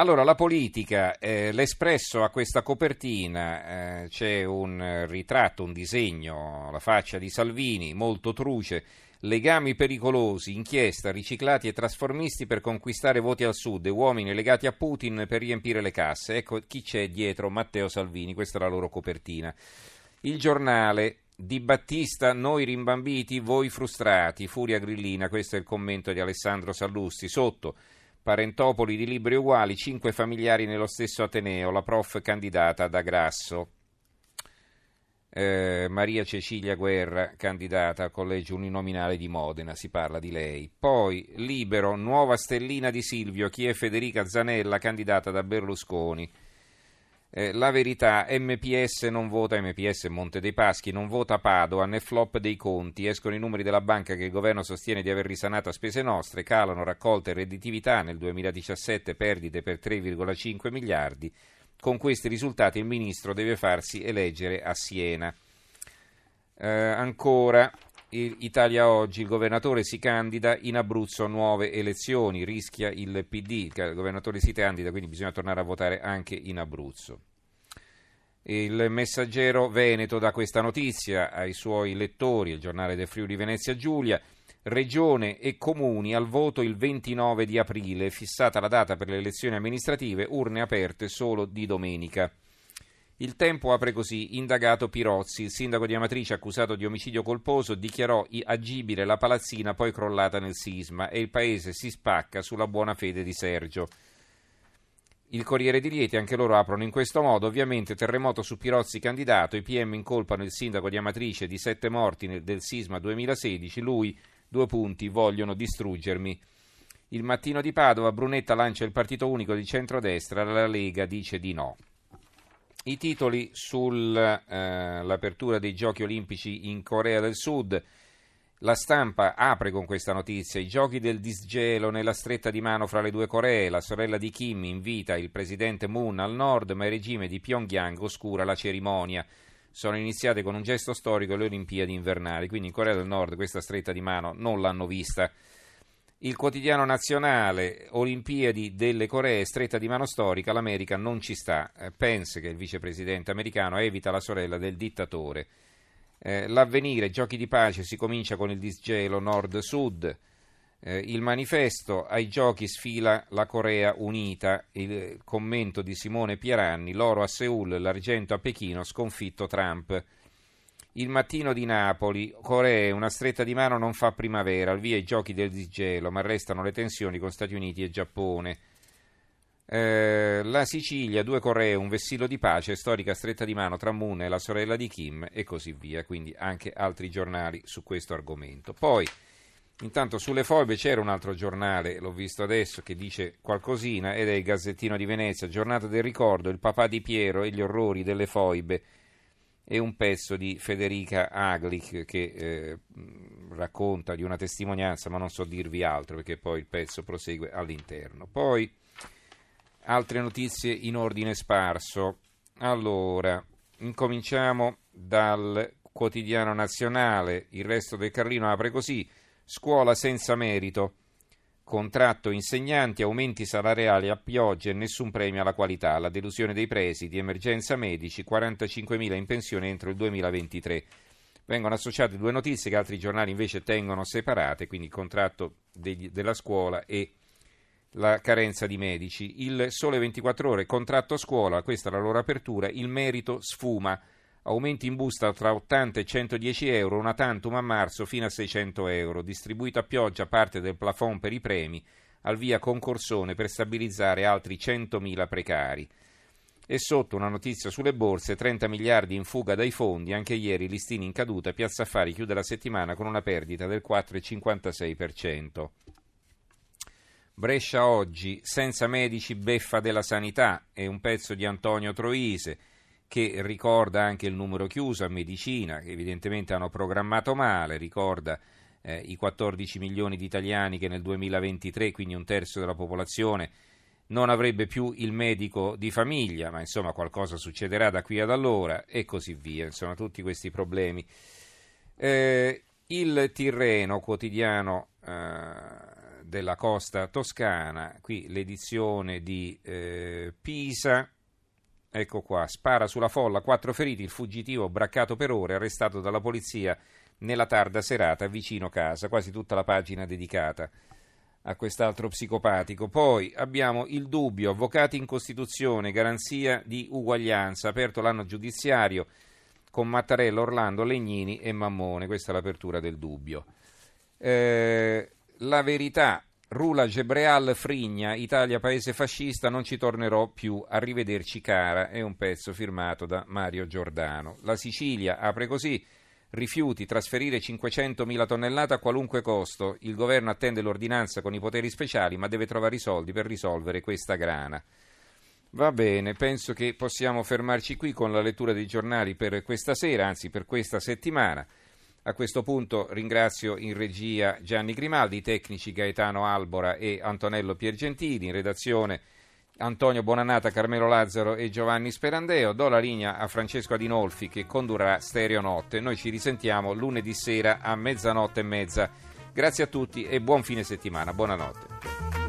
Allora, la politica, eh, l'Espresso a questa copertina, eh, c'è un ritratto, un disegno, la faccia di Salvini, molto truce, legami pericolosi, inchiesta, riciclati e trasformisti per conquistare voti al sud uomini legati a Putin per riempire le casse. Ecco chi c'è dietro Matteo Salvini, questa è la loro copertina. Il giornale, di Battista, noi rimbambiti, voi frustrati, furia grillina, questo è il commento di Alessandro Sallusti. Sotto, Parentopoli di libri uguali, cinque familiari nello stesso Ateneo, la prof candidata da Grasso. Eh, Maria Cecilia Guerra, candidata al collegio uninominale di Modena, si parla di lei. Poi Libero, nuova stellina di Silvio, chi è Federica Zanella, candidata da Berlusconi. Eh, la verità, MPS non vota, MPS Monte dei Paschi non vota Padova né flop dei conti, escono i numeri della banca che il governo sostiene di aver risanato a spese nostre, calano raccolte e redditività nel 2017, perdite per 3,5 miliardi. Con questi risultati il ministro deve farsi eleggere a Siena. Eh, ancora, Italia Oggi, il governatore si candida, in Abruzzo nuove elezioni, rischia il PD, il governatore si candida, quindi bisogna tornare a votare anche in Abruzzo. Il messaggero Veneto dà questa notizia ai suoi lettori, il giornale del Friuli Venezia Giulia, Regione e comuni al voto il 29 di aprile, fissata la data per le elezioni amministrative, urne aperte solo di domenica. Il tempo apre così, indagato Pirozzi, il sindaco di Amatrice accusato di omicidio colposo, dichiarò agibile la palazzina poi crollata nel sisma e il paese si spacca sulla buona fede di Sergio. Il Corriere di Lieti, anche loro aprono in questo modo, ovviamente terremoto su Pirozzi candidato, i PM incolpano il sindaco di Amatrice di sette morti nel, del sisma 2016, lui, due punti, vogliono distruggermi. Il mattino di Padova, Brunetta lancia il partito unico di centrodestra, la Lega dice di no. I titoli sull'apertura eh, dei giochi olimpici in Corea del Sud. La stampa apre con questa notizia: i giochi del disgelo nella stretta di mano fra le due Coree. La sorella di Kim invita il presidente Moon al nord, ma il regime di Pyongyang oscura la cerimonia. Sono iniziate con un gesto storico le Olimpiadi invernali, quindi in Corea del Nord questa stretta di mano non l'hanno vista. Il quotidiano nazionale, Olimpiadi delle Coree, stretta di mano storica, l'America non ci sta. Eh, Pence, che è il vicepresidente americano, evita la sorella del dittatore. Eh, l'avvenire, giochi di pace, si comincia con il disgelo nord-sud. Eh, il manifesto, ai giochi sfila la Corea unita. Il commento di Simone Pieranni, l'oro a Seoul, l'argento a Pechino, sconfitto Trump. Il mattino di Napoli, Corea, una stretta di mano non fa primavera, al via i giochi del disgelo, ma restano le tensioni con Stati Uniti e Giappone. Eh, la Sicilia, due Coree, un vessillo di pace, storica stretta di mano tra Moon e la sorella di Kim e così via, quindi anche altri giornali su questo argomento. Poi, intanto sulle foibe c'era un altro giornale, l'ho visto adesso, che dice qualcosina ed è il Gazzettino di Venezia, giornata del ricordo, il papà di Piero e gli orrori delle foibe e un pezzo di Federica Aglich che eh, racconta di una testimonianza, ma non so dirvi altro perché poi il pezzo prosegue all'interno. Poi altre notizie in ordine sparso. Allora, incominciamo dal quotidiano nazionale, il resto del Carlino apre così, scuola senza merito contratto insegnanti, aumenti salariali a pioggia e nessun premio alla qualità, la delusione dei presidi, emergenza medici, 45.000 in pensione entro il 2023. Vengono associate due notizie che altri giornali invece tengono separate, quindi il contratto degli, della scuola e la carenza di medici. Il Sole 24 ore, contratto scuola, questa è la loro apertura, il merito sfuma Aumenti in busta tra 80 e 110 euro, una tantum a marzo fino a 600 euro. Distribuito a pioggia parte del plafond per i premi, al via concorsone per stabilizzare altri 100.000 precari. E sotto una notizia sulle borse, 30 miliardi in fuga dai fondi, anche ieri listini in caduta, Piazza Affari chiude la settimana con una perdita del 4,56%. Brescia oggi, senza medici beffa della sanità, è un pezzo di Antonio Troise che ricorda anche il numero chiuso a medicina, che evidentemente hanno programmato male, ricorda eh, i 14 milioni di italiani che nel 2023, quindi un terzo della popolazione, non avrebbe più il medico di famiglia, ma insomma qualcosa succederà da qui ad allora e così via, insomma tutti questi problemi. Eh, il Tirreno, quotidiano eh, della costa toscana, qui l'edizione di eh, Pisa, ecco qua, spara sulla folla, quattro feriti, il fuggitivo braccato per ore, arrestato dalla polizia nella tarda serata vicino casa, quasi tutta la pagina dedicata a quest'altro psicopatico. Poi abbiamo il dubbio, avvocati in Costituzione, garanzia di uguaglianza, aperto l'anno giudiziario con Mattarella, Orlando, Legnini e Mammone, questa è l'apertura del dubbio. Eh, la verità, Rula Gebreal Frigna, Italia paese fascista, non ci tornerò più, arrivederci cara, è un pezzo firmato da Mario Giordano. La Sicilia apre così, rifiuti, trasferire 500.000 tonnellate a qualunque costo, il governo attende l'ordinanza con i poteri speciali ma deve trovare i soldi per risolvere questa grana. Va bene, penso che possiamo fermarci qui con la lettura dei giornali per questa sera, anzi per questa settimana. A questo punto ringrazio in regia Gianni Grimaldi, i tecnici Gaetano Albora e Antonello Piergentini, in redazione Antonio Bonanata, Carmelo Lazzaro e Giovanni Sperandeo. Do la linea a Francesco Adinolfi che condurrà Stereo Notte. Noi ci risentiamo lunedì sera a mezzanotte e mezza. Grazie a tutti e buon fine settimana. Buonanotte.